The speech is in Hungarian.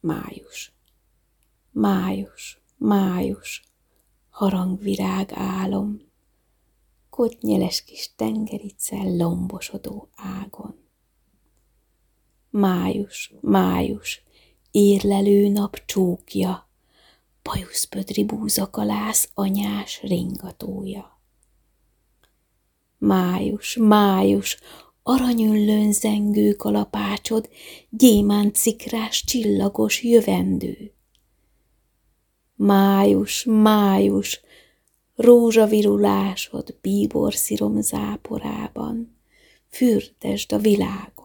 Május. Május, május, harangvirág álom, kotnyeles kis tengerice lombosodó ágon. Május, május, érlelő nap csókja, bajuszpödri búzakalász anyás ringatója. Május, május, aranyöllön zengő kalapácsod, gyémánt szikrás csillagos jövendő. Május, május, rózsavirulásod bíborszirom záporában, fürdesd a világot.